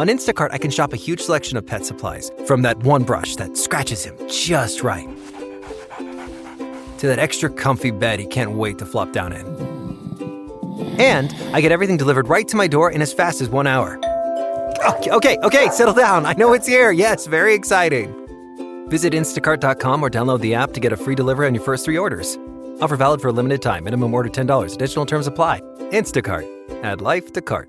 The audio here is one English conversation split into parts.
On Instacart, I can shop a huge selection of pet supplies, from that one brush that scratches him just right, to that extra comfy bed he can't wait to flop down in. And I get everything delivered right to my door in as fast as one hour. Okay, okay, okay, settle down. I know it's here. Yes, very exciting. Visit instacart.com or download the app to get a free delivery on your first three orders. Offer valid for a limited time. Minimum order $10. Additional terms apply. Instacart. Add life to cart.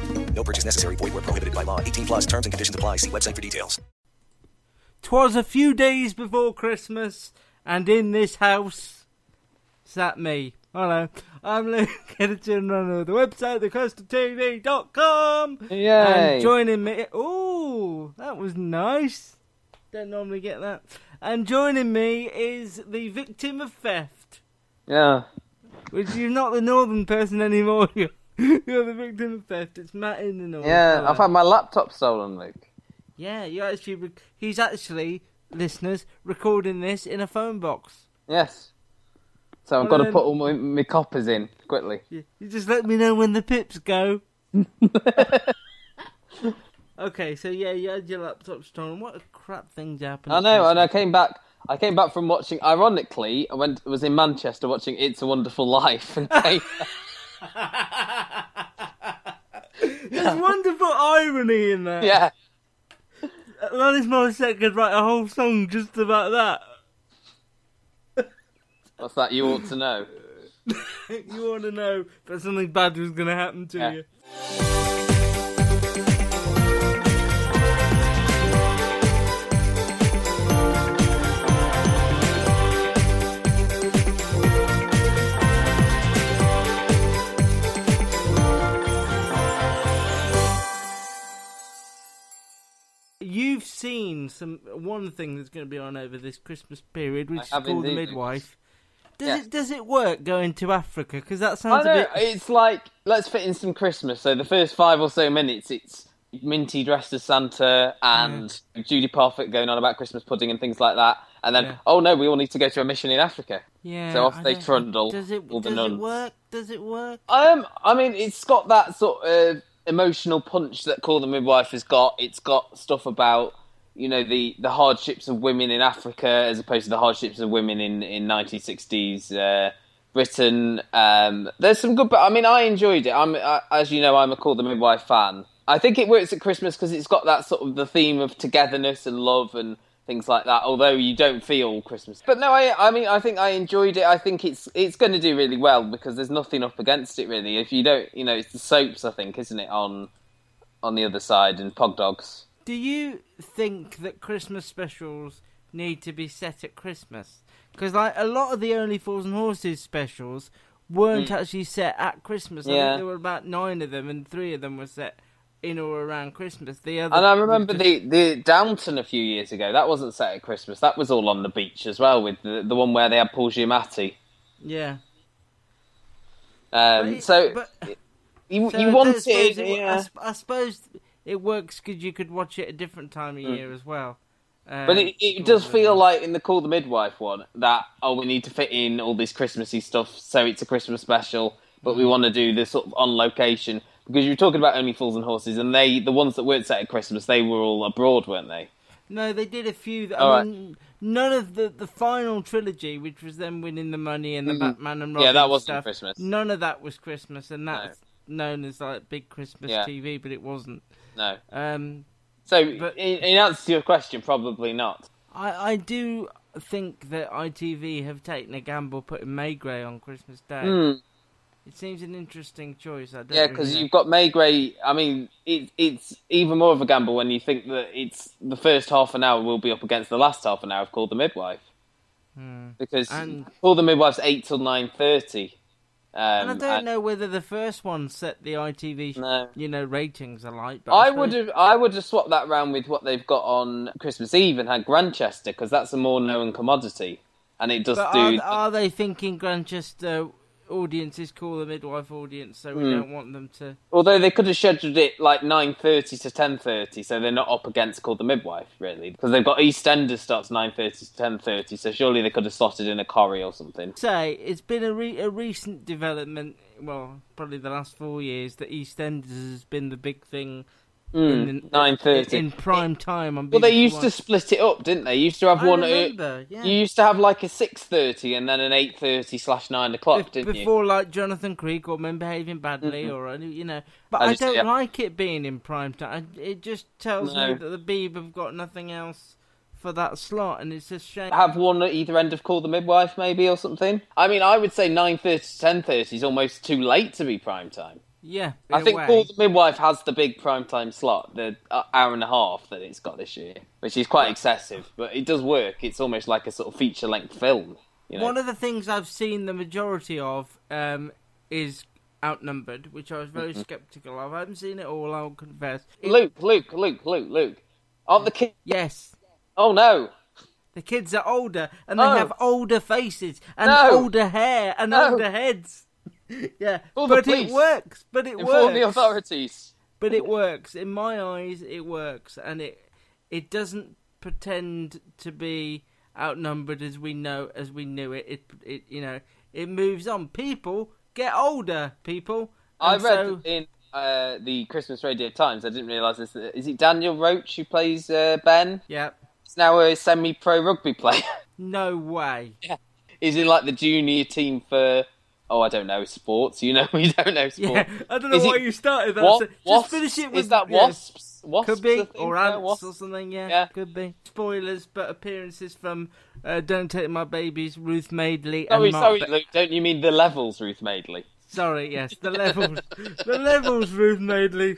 No purchase necessary. Void where prohibited by law. 18 plus terms and conditions apply. See website for details. Twas a few days before Christmas, and in this house sat me. Hello, I'm Luke, editor and runner of the website, thecustardtv.com. Yay. And joining me, ooh, that was nice. Don't normally get that. And joining me is the victim of theft, Yeah. which you're not the northern person anymore. You're, you're the victim of theft. It's Matt in the north. Yeah. I've had my laptop stolen, Luke. Yeah, you actually. Rec- he's actually listeners recording this in a phone box. Yes. So I've got to put all my, my coppers in quickly. You, you just let me know when the pips go. okay, so yeah, you had your laptop stolen. What a crap thing's happened. I know, and I came back. I came back from watching. Ironically, I went was in Manchester watching "It's a Wonderful Life" and came, There's wonderful irony in that. yeah, Alanis Morissette could write a whole song just about that. what's that? You ought to know. you want to know that something bad was going to happen to Yeah. you. Seen some one thing that's going to be on over this Christmas period, which I is called the midwife. Does it does it work going to Africa? Because that sounds I sounds a know. bit. It's like let's fit in some Christmas. So the first five or so minutes, it's Minty dressed as Santa and Judy Parfitt going on about Christmas pudding and things like that. And then, Yeah. oh no, we all need to go to a mission in Africa. Yeah. So off I they don't- trundle, Does it? all the does it work? Does it work? Um, I mean, it's got that sort of emotional punch that Call the Midwife has got. It's got stuff about you know the the hardships of women in Africa as opposed to the hardships of women in in 1960s uh, Britain. Um, there's some good, but I mean, I enjoyed it. I'm I, as you know, I'm a Call the Midwife fan. I think it works at Christmas because it's got that sort of the theme of togetherness and love and things like that. Although you don't feel Christmas, but no, I I mean, I think I enjoyed it. I think it's it's going to do really well because there's nothing up against it really. If you don't, you know, it's the soaps, I think, isn't it on on the other side and Pog Dogs. Do you think that Christmas specials need to be set at Christmas? Because like a lot of the Only Fools and Horses specials weren't actually set at Christmas. I. Yeah. think there were about nine of them, and three of them were set in or around Christmas. The other, And I remember just- the the Downton a few years ago. That wasn't set at Christmas. That was all on the beach as well, with the the one where they had Paul Giamatti. yeah. Um, But- so but- you So you I wanted, it, I yeah. sp- I suppose it works because you could watch it a different time of year as well. Um, Hmm. But it, it does feel like in the Call the Midwife one that oh we need to fit in all this Christmassy stuff, so it's a Christmas special, but Mm-hmm. we want to do this sort of on location because you were talking about Only Fools and Horses, and they the ones that weren't set at Christmas, they were all abroad, weren't they? No, they did a few. That, I right. mean, none of the the final trilogy, which was them winning the money and the Batman and Robin Mm. Yeah, that wasn't stuff, Christmas. None of that was Christmas, and that's known as like big Christmas Yeah. TV, but it wasn't. No. Um, So But- in, in answer to your question, probably not. I I do think that ITV have taken a gamble putting Maigret on Christmas Day. Hmm. It seems an interesting choice. I don't Yeah, because you've got Maigret. I mean, it, it's even more of a gamble when you think that it's the first half an hour will be up against the last half an hour of Call the Midwife. Because And- Call the Midwife's eight till nine thirty. Um, and I don't know whether the first one set the ITV, No. you know, ratings alike. But I suppose- would have I would have swapped that round with what they've got on Christmas Eve and had Grantchester because that's a more known commodity, and it does But do. are, are they thinking Grantchester audience is call the midwife audience, so we Hmm. don't want them to? Although they could have scheduled it like nine thirty to ten thirty, so they're not up against called the midwife really, because they've got EastEnders starts nine thirty to ten thirty, so surely they could have slotted in a Corrie or something. Say it's been a, re- a recent development. Well, probably the last four years that EastEnders has been the big thing. In, Nine in prime time on. Well, they used One. to split it up, didn't they? You used to have I one. remember, yeah. You used to have like a six thirty and then an eight thirty slash nine o'clock, Bef- didn't you? before like Jonathan Creek or Men Behaving Badly or uh, you know, but I I, don't yeah. like it being in prime time. It just tells No. me that the Beeb have got nothing else for that slot, and it's a shame. have one at either end of Call the Midwife, maybe, or something. I mean, I would say nine thirty to ten thirty is almost too late to be prime time. Yeah, I think way. Call the Midwife has the big primetime slot, the uh, hour and a half that it's got this year, which is quite excessive, but it does work. It's almost like a sort of feature length film. You know? One of the things I've seen the majority of um, is outnumbered, which I was very sceptical of. I haven't seen it all, I'll confess. Luke, Luke, Luke, Luke, Luke. Aren't the kids? Yes. Oh no! The kids are older, and they No. have older faces and No. older hair and No. older heads. yeah, the but it works. But it Inform the works. authorities. But it works. In my eyes, it works, and it it doesn't pretend to be outnumbered as we know as we knew it. It it you know it moves on. People get older. People. I read so- in uh, the Christmas Radio Times. I didn't realise this. Is it Daniel Roche who plays uh, Ben? Yeah. He's now a semi-pro rugby player. No way. Yeah. He's in like the junior team for. Oh, I don't know sports. You know, we don't know sports. Yeah, I don't know Is why it you started that. Wa- so- Just finish it with Is that yeah. wasps? Wasps Could be, or ants wasps. or something. Yeah, Yeah. could be. Spoilers, but appearances from uh, "Don't Take My Babies," Ruth Madeley, Sorry, and Mark. sorry, Luke. Don't you mean the levels, Ruth Madeley? Sorry, yes, the levels, the levels, Ruth Madeley,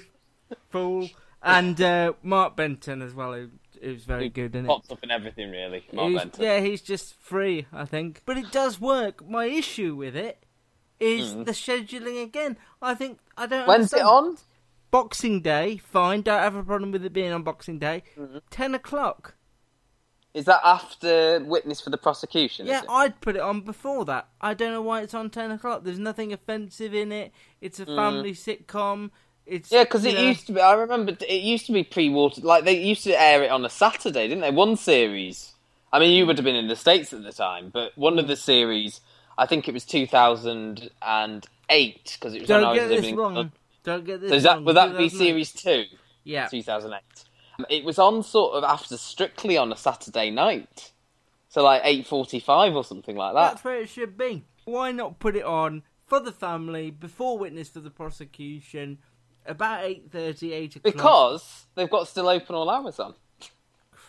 fool, and uh, Mark Benton as well, who, who's very good in it. Pops up in everything, really. Mark He's- Benton. yeah, he's just free, I think. But it does work. My issue with it is the scheduling again. I think I don't. Mm. When's it on? Boxing Day, fine. Don't have a problem with it being on Boxing Day. Mm-hmm. Ten o'clock. Is that after witness for the prosecution? Yeah. I'd put it on before that. I don't know why it's on ten o'clock. There's nothing offensive in it. It's a family sitcom. It's Mm. Yeah, because it know- used to be. I remember it used to be pre-watered. Like they used to air it on a Saturday, didn't they? One series. I mean, you would have been in the states at the time, but one of the series, I think it was two thousand and eight, because it was when I Don't was get living. this wrong. Don't get this So is that wrong. would that be series two? Yeah. two thousand eight. It was on sort of after Strictly on a Saturday night, so like eight forty-five or something like that. That's where it should be. Why not put it on for the family before witness for the prosecution about 8.30, 8 o'clock? Because they've got still open all hours on.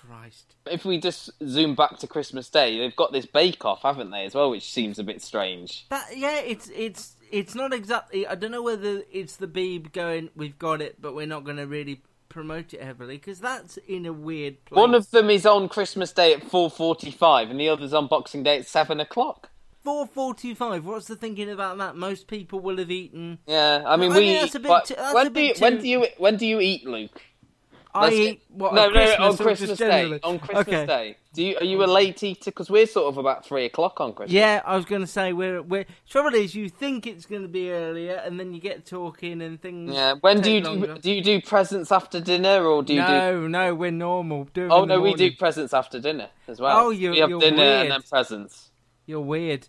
Christ. If we just zoom back to Christmas Day, they've got this Bake Off, haven't they, as well, which seems a bit strange. That, yeah, it's it's it's not exactly. I don't know whether it's the Beeb going, we've got it, but we're not going to really promote it heavily because that's in a weird place. One of them is on Christmas Day at four forty-five, and the other's on Boxing Day at seven o'clock. four forty-five. What's the thinking about that? Most people will have eaten. Yeah, I mean, I we. think that's a bit too- that's when a do you bit when do you when do you eat, Luke? I Let's eat what no, at no, Christmas on Christmas Day. generally? On Christmas Okay. Day, do you are you a late eater? Because we're sort of about three o'clock on Christmas. Yeah, I was going to say we're we're. Trouble is, you think it's going to be earlier, and then you get talking and things. Yeah. When do you do, do you do presents after dinner, or do you do? no, no, we're normal. Do Oh no, we do presents after dinner as well. Oh, you- we have you're dinner weird. and then presents. You're weird.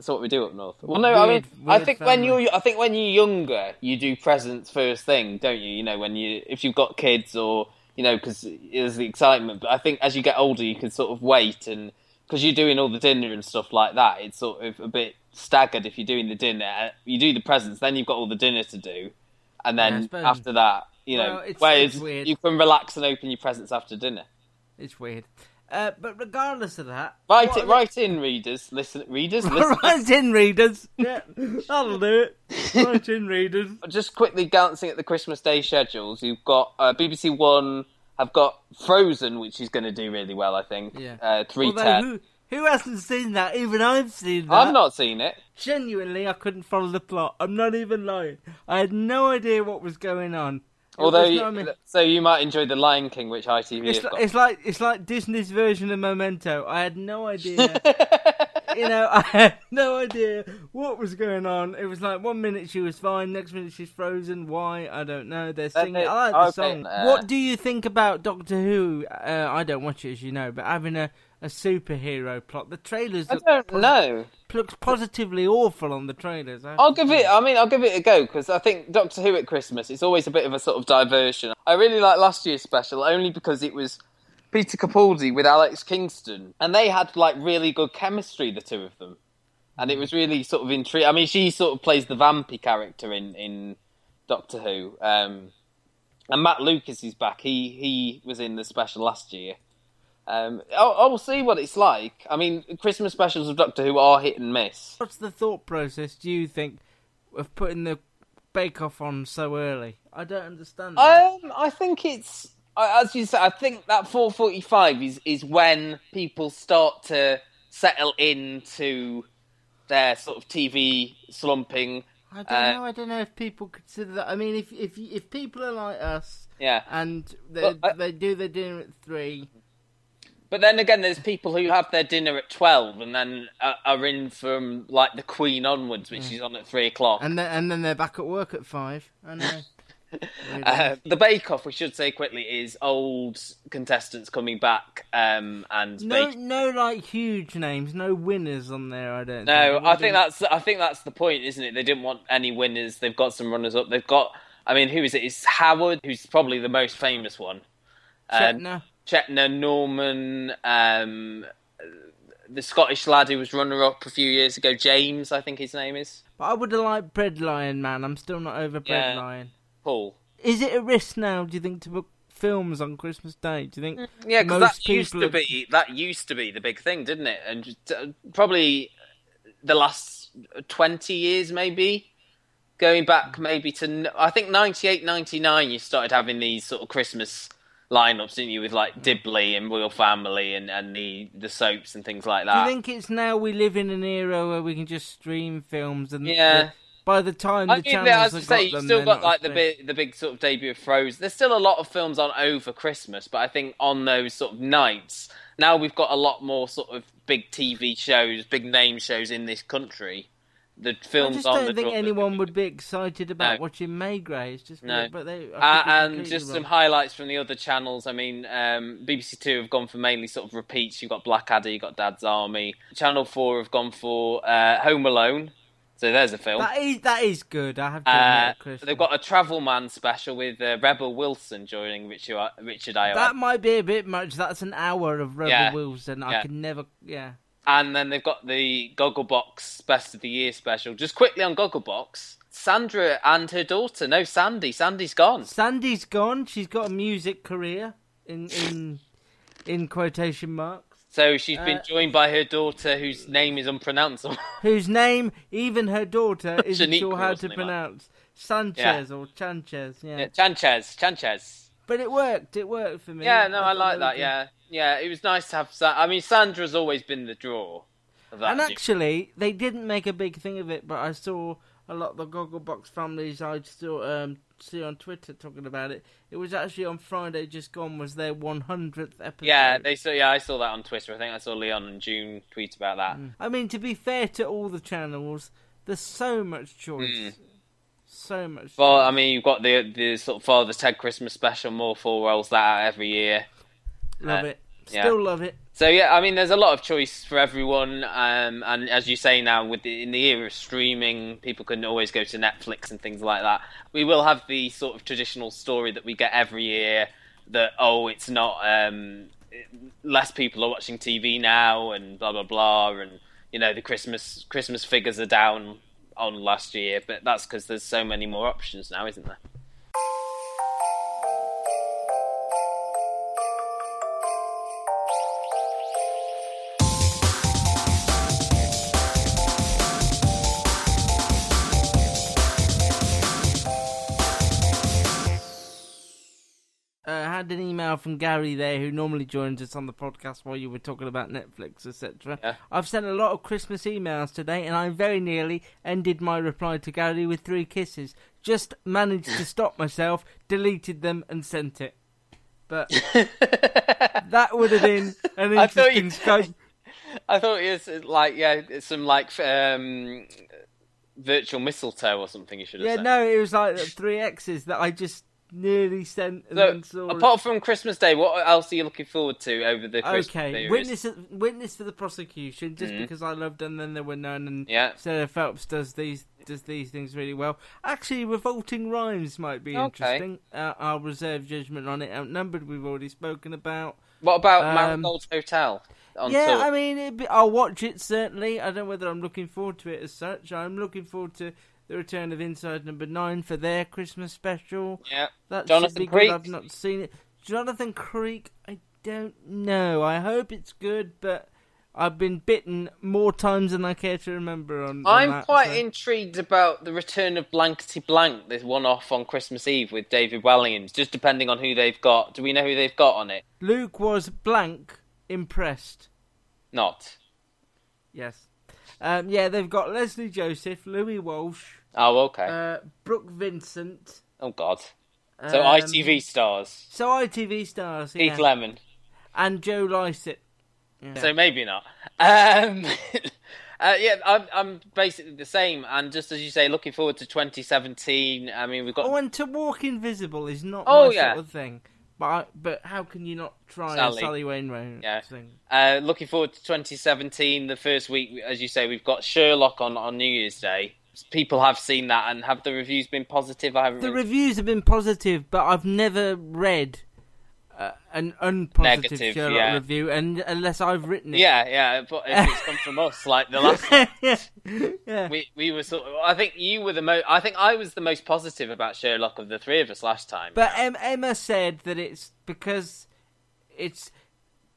That's what we do up north. Well, no, I mean, I weird think when you're, I think when you're younger, you do presents first thing, don't you? You know, when you, if you've got kids or you know, because there's the excitement. But I think as you get older, you can sort of wait and because you're doing all the dinner and stuff like that, it's sort of a bit staggered. If you're doing the dinner, uh, you do the presents, then you've got all the dinner to do, and then suppose. after that, you know, Well, it's- whereas it's weird. you can relax and open your presents after dinner. It's weird. Uh, but regardless of that, Write it, write in, readers, listen, readers, listen. Write in, readers. Yeah, that'll do it. Write in, readers. just quickly glancing at the Christmas Day schedules, you've got uh, BBC One have got Frozen, which is going to do really well, I think. Yeah. Uh, three who Who hasn't seen that? Even I've seen that. I've not seen it. Genuinely, I couldn't follow the plot. I'm not even lying. I had no idea what was going on. Although, you, I mean, so you might enjoy the Lion King, which ITV it's, like, got. it's like it's like Disney's version of Memento. I had no idea. you know, I had no idea what was going on. It was like one minute she was fine, next minute she's frozen. Why? I don't know. They're singing. I like the okay, song. uh, what do you think about Doctor Who? Uh, I don't watch it, as you know, but having a, a superhero plot. The trailers I don't know. looks positively awful on the trailers. I I'll give it. I mean, I'll give it a go because I think Doctor Who at Christmas it's always a bit of a sort of diversion. I really like last year's special only because it was Peter Capaldi with Alex Kingston, and they had like really good chemistry, the two of them, and it was really sort of intriguing. I mean, she sort of plays the vampy character in in Doctor Who, um, and Matt Lucas is back. He he was in the special last year. Um, I'll, I'll see what it's like. I mean, Christmas specials of Doctor Who are hit and miss. What's the thought process? Do you think of putting the Bake Off on so early? I don't understand. that. Um, I think it's as you said. I think that 4:45 is is when people start to settle into their sort of TV slumping. I don't uh, know. I don't know if people consider that. I mean, if if if people are like us Yeah, and they Well, I- they do their dinner at three, but then again, there's people who have their dinner at 12 and then are, are in from like the Queen onwards, which is on at three o'clock. and then and then they're back at work at five. I know. Uh, the Bake Off, we should say quickly, is old contestants coming back um, and no, baking. no, like huge names, no winners on there. I don't. No, think. I think that's I think that's the point, isn't it? They didn't want any winners. They've got some runners up. They've got. I mean, who is it? It's Howard, who's probably the most famous one. Um. Chetna Norman, um, the Scottish lad who was runner up a few years ago, James, I think his name is But I would have liked Bread Lion, man. I'm still not over Bread Yeah. Lion. Paul. Is it a risk now? Do you think to book films on Christmas Day? Do you think? Yeah, because that used to are- be that used to be the big thing, didn't it? And just, uh, probably the last twenty years, maybe going back, maybe to I think 98, 99, You started having these sort of Christmas lineups, didn't you? With like Dibley and Royal Family and, and the the soaps and things like that. Do you think it's now we live in an era where we can just stream films and Yeah. the- by the time the I mean, channels as I have say, you've still got like the big, the big sort of debut of Frozen. There's still a lot of films on over Christmas, but I think on those sort of nights now we've got a lot more sort of big TV shows, big name shows in this country. The I just don't think anyone would be excited about No. watching Maigret. It's just No. but they Uh, and just some highlights from the other channels. I mean, um, BBC Two have gone for mainly sort of repeats. You've got Blackadder, you've got Dad's Army. Channel Four have gone for uh, Home Alone. So there's a film. That is that is good. I have to Uh, admit, Chris. they've got a Travel Man special with uh, Rebel Wilson joining Richard Richard Ayoade. that might be a bit much. That's an hour of Rebel Yeah. Wilson. I Yeah. can never. Yeah. And then they've got the Gogglebox Best of the Year special. Just quickly on Gogglebox, Sandra and her daughter. No, Sandy. Sandy's gone. Sandy's gone. She's got a music career in in in quotation marks. So she's been Uh, joined by her daughter, whose name is unpronounceable. Whose name even her daughter isn't Shaniqua sure how to something like pronounce. Sanchez or Chanchez. Yeah. yeah, Chanchez. Chanchez. But it worked. It worked for me. Yeah, no, I thought like that. Yeah, yeah. It was nice to have. Sa- I mean, Sandra's always been the draw. Of that And actually, they didn't make a big thing of it, but I saw a lot of the Gogglebox families I still um, see on Twitter talking about it. It was actually on Friday just gone was their 100th episode. yeah, they saw. Yeah, I saw that on Twitter. I think I saw Leon and June tweet about that. I mean, to be fair to all the channels, there's so much choice. Mm. So much. Well, choice. I mean, you've got the the sort of Father's Ted Christmas special. More4 rolls that out every year. Love uh, it. yeah. Still love it. So yeah, I mean, there's a lot of choice for everyone, um, and as you say now, with the, in the era of streaming, people can always go to Netflix and things like that. We will have the sort of traditional story that we get every year that oh, it's not um, less people are watching TV now, and blah blah blah, and you know the Christmas Christmas figures are down on last year, but that's because there's so many more options now, isn't there? Email from Gary there, who normally joins us on the podcast while you were talking about Netflix, etc. Yeah. I've sent a lot of Christmas emails today, and I very nearly ended my reply to Gary with three kisses. Just managed to stop myself, deleted them, and sent it. But that would have been an I thought interesting scope. I thought it was like yeah, some like um, virtual mistletoe or something. You should have Yeah, said. no, it was like three X's that I just nearly sent and So, apart from Christmas Day, what else are you looking forward to over the Christmas Okay, period? witness witness for the prosecution, just because I loved and then there were none, and Mm-hmm. Yeah. Sarah Phelps does these does these things really well. Actually, revolting rhymes might be Okay. interesting. Uh, I'll reserve judgment on it. Outnumbered, we've already spoken about. What about Um, Marigold Hotel? On yeah, tour? I mean, it'd be, I'll watch it certainly. I don't know whether I'm looking forward to it as such. I'm looking forward to the return of Inside Number Nine for their Christmas special. yeah. That Jonathan should be Creek? good. I've not seen it. Jonathan Creek, I don't know. I hope it's good, but I've been bitten more times than I care to remember. On, on I'm that, quite so- intrigued about the return of Blankety Blank, this one off on Christmas Eve with David Walliams, just depending on who they've got. Do we know who they've got on it? Luke was blank impressed. Not. Yes. Um, yeah, they've got Lesley Joseph, Louis Walsh, Oh, okay. uh, Brooke Vincent. oh, God. So um, ITV stars. So ITV stars, yeah. Keith Lemon. and Joe Lycett. So maybe not. Um, uh, yeah, I'm, I'm basically the same. And just as you say, looking forward to 2017. I mean, we've got Oh, and to walk invisible is not Oh, my yeah. sort of thing. But I, but how can you not try Sally. Sally Wainwright Yeah. thing? Uh, looking forward to 2017. The first week, as you say, we've got Sherlock on, on New Year's Day. People have seen that, and have the reviews been positive? I haven't. The really- reviews have been positive, but I've never read uh, an unpositive Negative, Sherlock yeah. review, and unless I've written it. yeah, yeah, but if it's come from us, like the last, yeah, yeah. we we were sort of. I think you were the most. I think I was the most positive about Sherlock of the three of us last time. But em- Emma said that it's because it's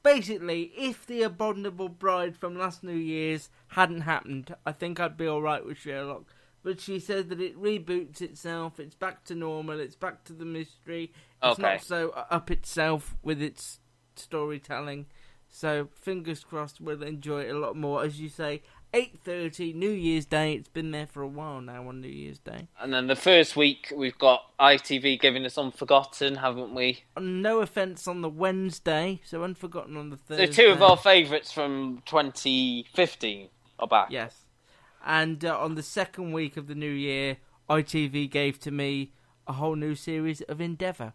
basically if the abominable bride from last New Year's hadn't happened, I think I'd be all right with Sherlock. But she said that it reboots itself. It's back to normal. It's back to the mystery. It's Okay. not so up itself with its storytelling. So fingers crossed, we'll enjoy it a lot more. As you say, eight thirty, New Year's Day. It's been there for a while now on New Year's Day. and then the first week we've got ITV giving us Unforgotten, haven't we? No offence on the Wednesday, so Unforgotten on the thursday So two of our favourites from 2015 are back. Yes. And uh, on the second week of the new year, ITV gave to me a whole new series of Endeavour.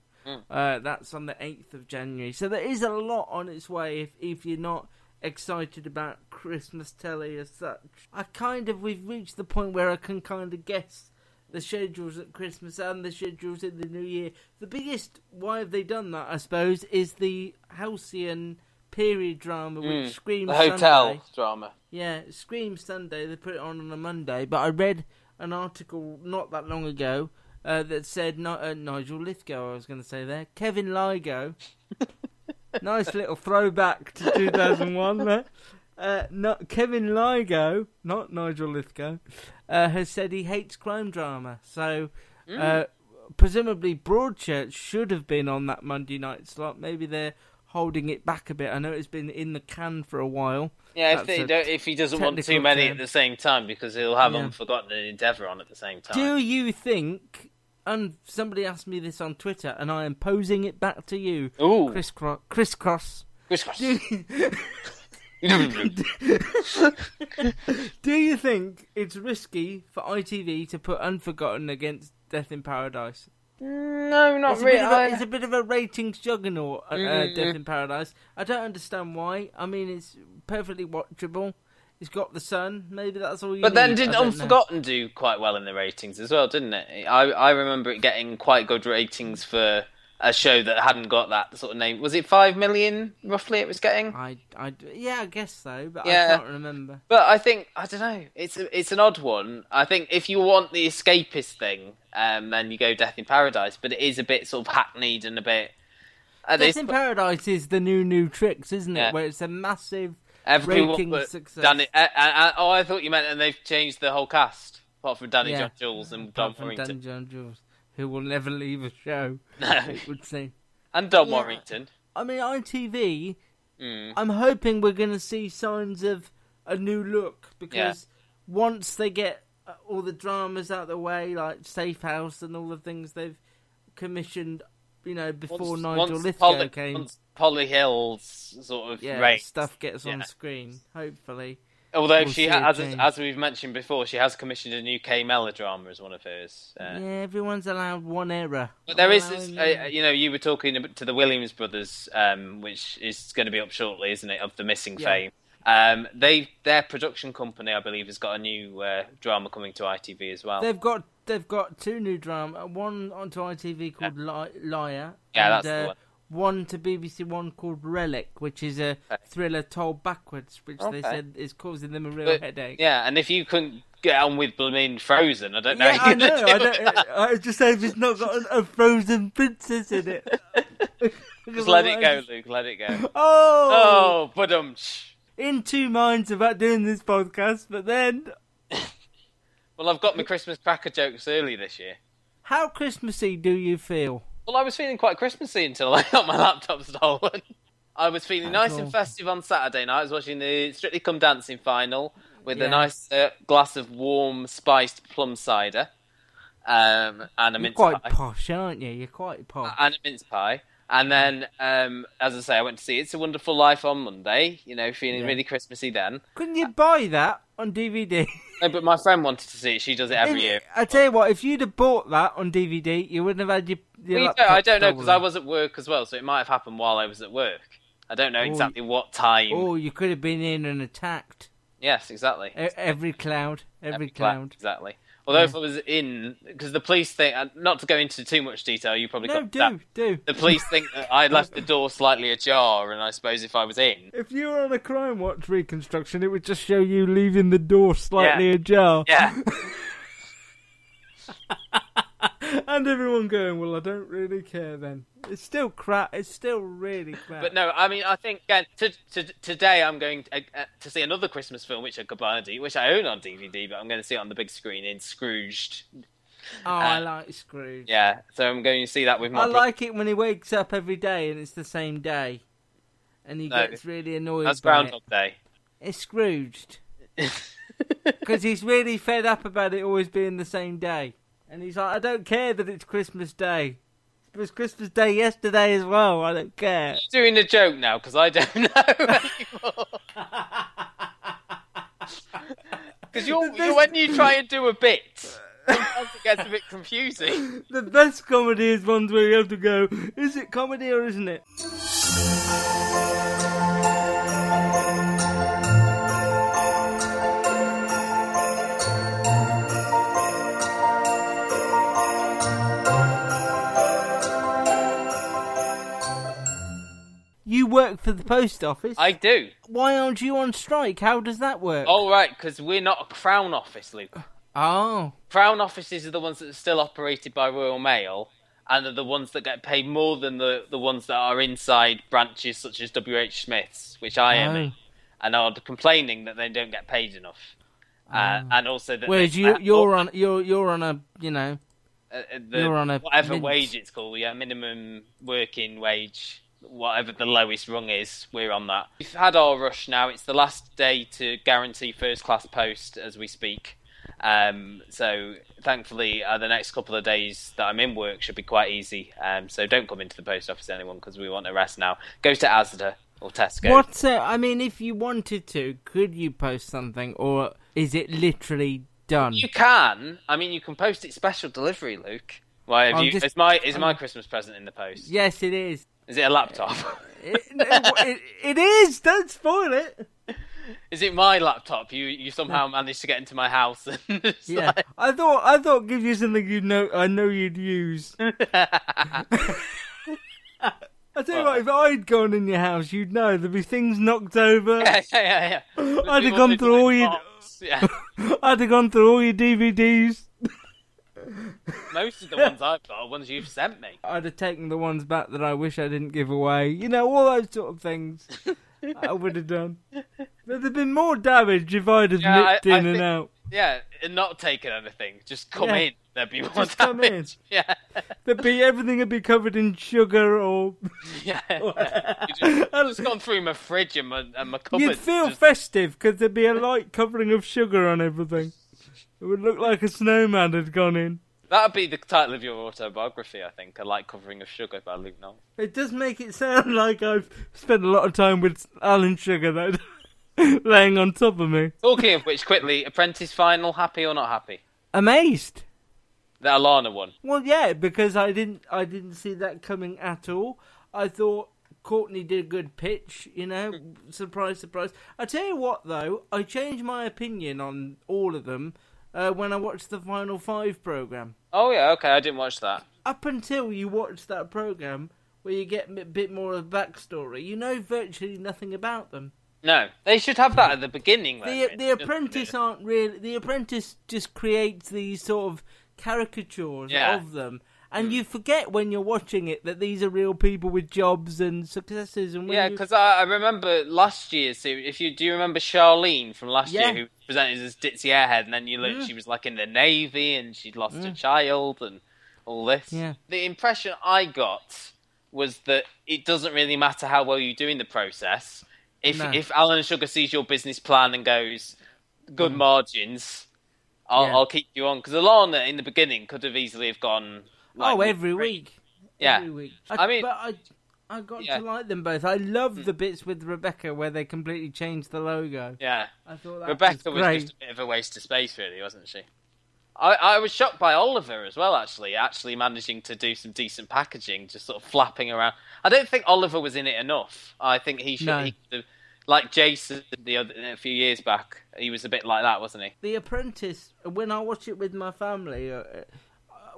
Uh, that's on the 8th of January. So there is a lot on its way if, if you're not excited about Christmas telly as such. I kind of, we've reached the point where I can kind of guess the schedules at Christmas and the schedules in the new year. The biggest, why have they done that, I suppose, is the Halcyon period drama which screams The hotel Sunday. drama. Yeah, Scream Sunday. They put it on on a Monday, but I read an article not that long ago uh, that said uh, Nigel Lythgoe. I was going to say there, Kevin Lygo. nice little throwback to 2001 there. Uh, not Kevin Lygo, not Nigel Lythgoe, uh, has said he hates crime drama. So, uh, presumably, Broadchurch should have been on that Monday night slot. Maybe they're holding it back a bit. I know it's been in the can for a while. Yeah, if, they don't, if he doesn't want too many term. at the same time, because he'll have Yeah. Unforgotten and Endeavour on at the same time. Do you think? And somebody asked me this on Twitter, and I am posing it back to you, Ooh. crisscross. crisscross. Christmas. Do, do you think it's risky for ITV to put Unforgotten against Death in Paradise? no, not It's really. bit of a, I- it's a bit of a ratings juggernaut, uh, uh, Mm. Death in Paradise. I don't understand why. I mean, it's perfectly watchable. It's got the sun. Maybe that's all you But then need. didn't I know. Unforgotten do quite well in the ratings as well, didn't it? I I remember it getting quite good ratings for a show that hadn't got that sort of name. Was it five million roughly? It was getting. I, I, yeah, I guess so, but Yeah. I can't remember. But I think I don't know. It's a, it's an odd one. I think if you want the escapist thing, um, then you go Death in Paradise. But it is a bit sort of hackneyed and a bit. Uh, Death in Paradise is the new new tricks, isn't it? Yeah. Where it's a massive everyone but success. Danny. Uh, oh, I thought you meant, and they've changed the whole cast apart from Danny Yeah. John Jules and Don apart from Farrington. Dan John Jules, who will never leave a show. No. It would seem. And Don Yeah. Warrington. I mean, ITV. Mm. I'm hoping we're going to see signs of a new look because once they get uh, all the dramas out of the way, like Safe House and all the things they've commissioned, you know, before Once- Nigel once Lythgoe Polly, came, once Polly Hill's sort of yeah, reign. stuff gets on screen. Hopefully, Although we'll she ha- as, as we've mentioned before, she has commissioned a new K melodrama as one of hers. Uh, yeah, everyone's allowed one error. But there is, this, uh, you know, you were talking to the Williams brothers, um, which is going to be up shortly, isn't it? Of the missing Yeah. fame. Um, they their production company, I believe, has got a new uh, drama coming to ITV as well. They've got they've got two new drama, one onto ITV called Li- Liar, Yeah, and that's the uh, one. One to BBC One called Rellik, which is a thriller told backwards, which they said is causing them a real But, headache. yeah, and if you couldn't get on with blooming Frozen, I don't know. Yeah, I know. I, do don't. I just hope it's not got a frozen princess in it. Just let it go, Luke. Let it go. Oh, Oh, but um. in two minds about doing this podcast, but then Well, I've got my Christmas cracker jokes early this year. how Christmassy do you feel? Well, I was feeling quite Christmassy until I got my laptop stolen. I was feeling That's nice and festive on Saturday night. I was watching the Strictly Come Dancing final with Yeah. a nice uh, glass of warm spiced plum cider um, and a You're mince quite pie. posh, aren't you? You're quite posh. And a mince pie. And then, um, as I say, I went to see It's a Wonderful Life on Monday. You know, feeling Yeah. really Christmassy then. Couldn't you buy that on DVD? No, but my friend wanted to see it. She does it every year. I tell you what, if you'd have bought that on DVD, you wouldn't have had your. your Well, you I don't know because I was at work as well, so it might have happened while I was at work. I don't know Oh, exactly what time. Oh, you could have been in and attacked. Yes, exactly. E- Every cloud, every, cloud. Exactly. Although if I was in, because the police think, not to go into too much detail, you probably No, got do that. do. The police think that I left the door slightly ajar, and I suppose if I was in, If you were on a Crime Watch reconstruction, it would just show you leaving the door slightly Yeah. ajar, yeah, and everyone going, "Well, I don't really care." Then it's still crap. It's still really crap. but no, I mean, I think again, to, to, today I'm going to, uh, to see another Christmas film, which I could buy which I own on DVD, but I'm going to see it on the big screen in Scrooged. oh, I like Scrooge. Yeah, so I'm going to see that with my. I like it when he wakes up every day and it's the same day, and he No, gets really annoyed. That's Groundhog it. Day. It's Scrooged because he's really fed up about it always being the same day, and he's like, "I don't care that it's Christmas Day. It was Christmas Day yesterday as well. I don't care." doing a joke now because I don't know anymore. Because you're, you're when you try and do a bit, sometimes it gets a bit confusing. The best comedy is ones where you have to go, "Is it comedy or isn't it?" You work for the post office. I do. Why aren't you on strike? How does that work? All right, because we're not a Crown office, Luke. Oh. Crown offices are the ones that are still operated by Royal Mail, and are the ones that get paid more than the, the ones that are inside branches such as WH Smith's, which I am in, and are complaining that they don't get paid enough. Uh, and also that Whereas they- you, you're on, you're, you're on a, you know, uh, uh, the, You're on a whatever wage it's called, yeah, minimum working wage, whatever the lowest rung is, we're on that. We've had our rush now. It's the last day to guarantee first class post as we speak. Um, so thankfully, uh, the next couple of days that I'm in work should be quite easy. Um, so don't come into the post office, anyone, because we want a rest now. Go to Asda or Tesco. What? uh, I mean, if you wanted to, could you post something, or is it literally done? You can. I mean, you can post it special delivery, Luke. Why have I'm you? just- is my is my Christmas present in the post? Yes, it is. Is it a laptop? It, it, it is. Don't spoil it. Is it my laptop? You you somehow managed to get into my house and Yeah, like- I thought I thought give you something you know I know you'd use. I tell you what, if I'd gone in your house, you'd know there'd be things knocked over. yeah, yeah, yeah, yeah. I'd have gone through all your- Yeah, I'd have gone through all your DVDs. most of the ones I've got are ones you've sent me. I'd have taken the ones back that I wish I didn't give away. You know, all those sort of things. I would have done. There'd have been more damage if I'd have Yeah, nipped I in and think- out. Yeah, and not taken anything. Just come Yeah. in. there'd be more Just come in. Yeah, There'd be everything would be covered in sugar or yeah. You just, just gone through my fridge and my and my cupboard. you'd feel just- festive because there'd be a light covering of sugar on everything. It would look like a snowman had gone in. That'd be the title of your autobiography, I think. A light covering of sugar by Luke Knoll. It does make it sound like I've spent a lot of time with Alan Sugar though, laying on top of me. Talking of which, quickly, Apprentice final, happy or not happy? Amazed. The Alana one. Well, yeah, because I didn't, I didn't see that coming at all. I thought Courtney did a good pitch. You know, hmm. surprise, surprise. I tell you what, though, I changed my opinion on all of them uh, when I watched the Final Five program. Oh yeah, okay, I didn't watch that. Up until you watch that program, where you get a bit more of backstory, you know virtually nothing about them. No, they should have that at the beginning. The the apprentice aren't really. The apprentice just creates these sort of caricatures Yeah. of them, and you forget when you're watching it that these are real people with jobs and successes. And Yeah, you- because I, I remember last year series. If you do, you remember Charlene from last Yeah. year, who presented as Ditzy Airhead, and then you look, Mm. she was like in the navy and she'd lost a child and all this. Yeah. The impression I got was that it doesn't really matter how well you do in the process. If No. if Alan Sugar sees your business plan and goes good margins, I'll, Mm. Yeah. I'll keep you on. Because Alana in the beginning could have easily have gone. Like, oh, every week. Yeah. every week. I mean- but I. I got Yeah. to like them both. I love the bits with Rebecca where they completely changed the logo. Yeah. I thought that Rebecca was was, just a bit of a waste of space, really, wasn't she? I, I was shocked by Oliver as well, actually, actually managing to do some decent packaging, just sort of flapping around. I don't think Oliver was in it enough. I think he should, No. he have, like Jason the other a few years back, he was a bit like that, wasn't he? The Apprentice, when I watch it with my family, uh,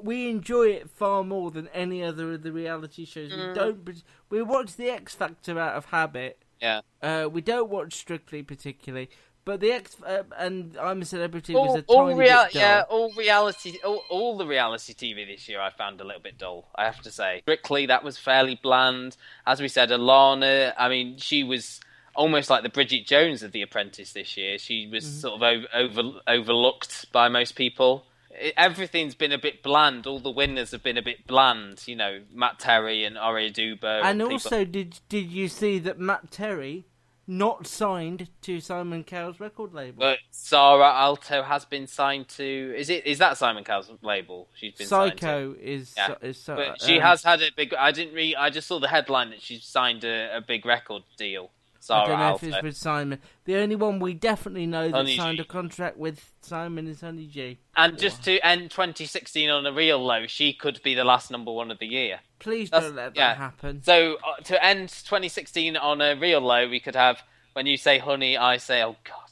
we enjoy it far more than any other of the reality shows. Mm. We don't. We watch the X Factor out of habit. Yeah. Uh, we don't watch Strictly particularly, but the X uh, and I'm a Celebrity All, was a all tiny dull. yeah, all reality, all, all the reality TV this year, I found a little bit dull. I have to say, Strictly, that was fairly bland. As we said, Alana, I mean, she was almost like the Bridget Jones of The Apprentice this year. She was Mm-hmm. sort of over, over, overlooked by most people. It, everything's been a bit bland. All the winners have been a bit bland. You know, Matt Terry and Ore Oduba. And people- also, did did you see that Matt Terry not signed to Simon Cowell's record label? But Saara Aalto has been signed to. Is it? Is that Simon Cowell's label? She's been? Syco is Yeah, is so, But she um, has had a big. I didn't read. I just saw the headline that she's signed a, a big record deal. I don't know if it's with Simon. The only one we definitely know that signed G. a contract with Simon is Honey G. And just to end 2016 on a real low, she could be the last number one of the year. Please That's- don't let that yeah. happen. So uh, to end 2016 on a real low, we could have when you say honey, I say oh god,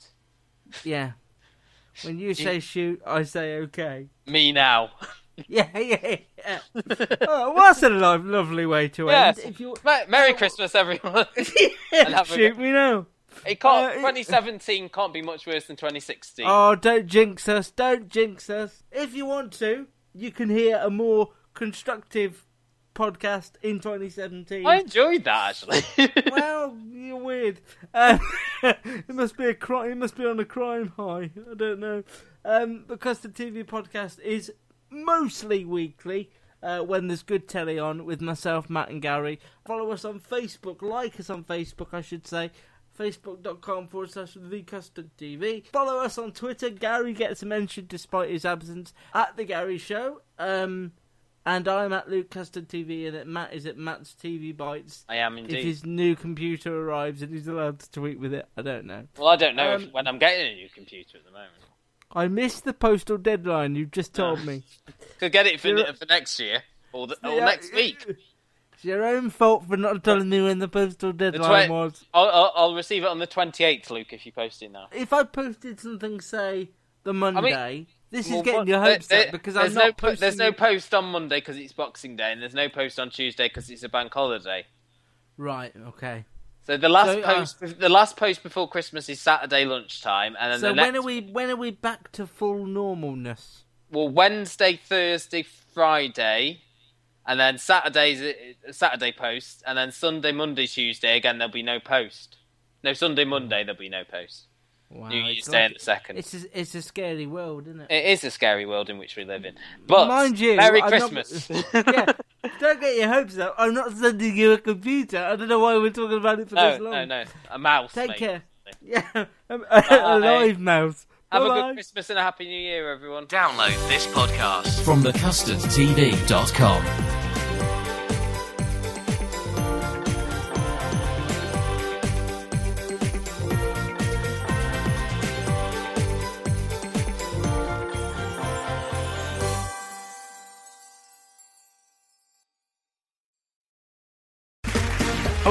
Yeah. When you say shoot, I say okay. me now. Yeah, yeah, yeah. oh, what's a lo- lovely way to Yes. end. If you Me- Merry Christmas, everyone. And have a shoot me now. It can't. Uh, it- 2017 can't be much worse than 2016. Oh, don't jinx us! Don't jinx us. If you want to, you can hear a more constructive podcast in 2017. I enjoyed that actually. well, you're weird. Um, it must be a crime. It must be on a crime high. I don't know. Um, because the TV podcast is mostly weekly. Uh, when there's good telly on with myself, Matt, and Gary. Follow us on Facebook. Like us on Facebook, I should say. Facebook.com forward slash TV. Follow us on Twitter. Gary gets a mention despite his absence at the Gary Show. Um, and I'm at Luke Custard TV, and at Matt is at Matt's TV Bites I am indeed. if his new computer arrives and he's allowed to tweet with it. I don't know. Well, I don't know Um, if, when I'm getting a new computer at the moment. I missed the postal deadline. You just told me. Could get it for, for next year or, the, or Yeah, next week. It's your own fault for not telling me when the postal The deadline twe- was. I'll, I'll, I'll receive it on the 28th, Luke, if you post it now. If I posted something, say the Monday, this Well, is getting what- your hopes there- up because I'm no not po- posting. There's no post on Monday because it's Boxing Day, and there's no post on Tuesday because it's a bank holiday. Right. Okay. So the last So, uh, post, the last post before Christmas is Saturday lunchtime, and then So the when are we? When are we back to full normalness? well, Wednesday, Thursday, Friday, and then Saturday's Saturday post, and then Sunday, Monday, Tuesday again there'll be no post. No Sunday, Monday there'll be no post. Wow, New Year's Day like- the second. It's a, it's a scary world, isn't it? It is a scary world in which we live in. But Mind you, Merry I'm not- Christmas. yeah, don't get your hopes up. I'm not sending you a computer. I don't know why we're talking about it for no, this long. no, no. A mouse. Take mate. care. Yeah, um, a, a live mouse. Have a Bye-bye. good Christmas and a happy New Year, everyone. Download this podcast from thecustardtv.com.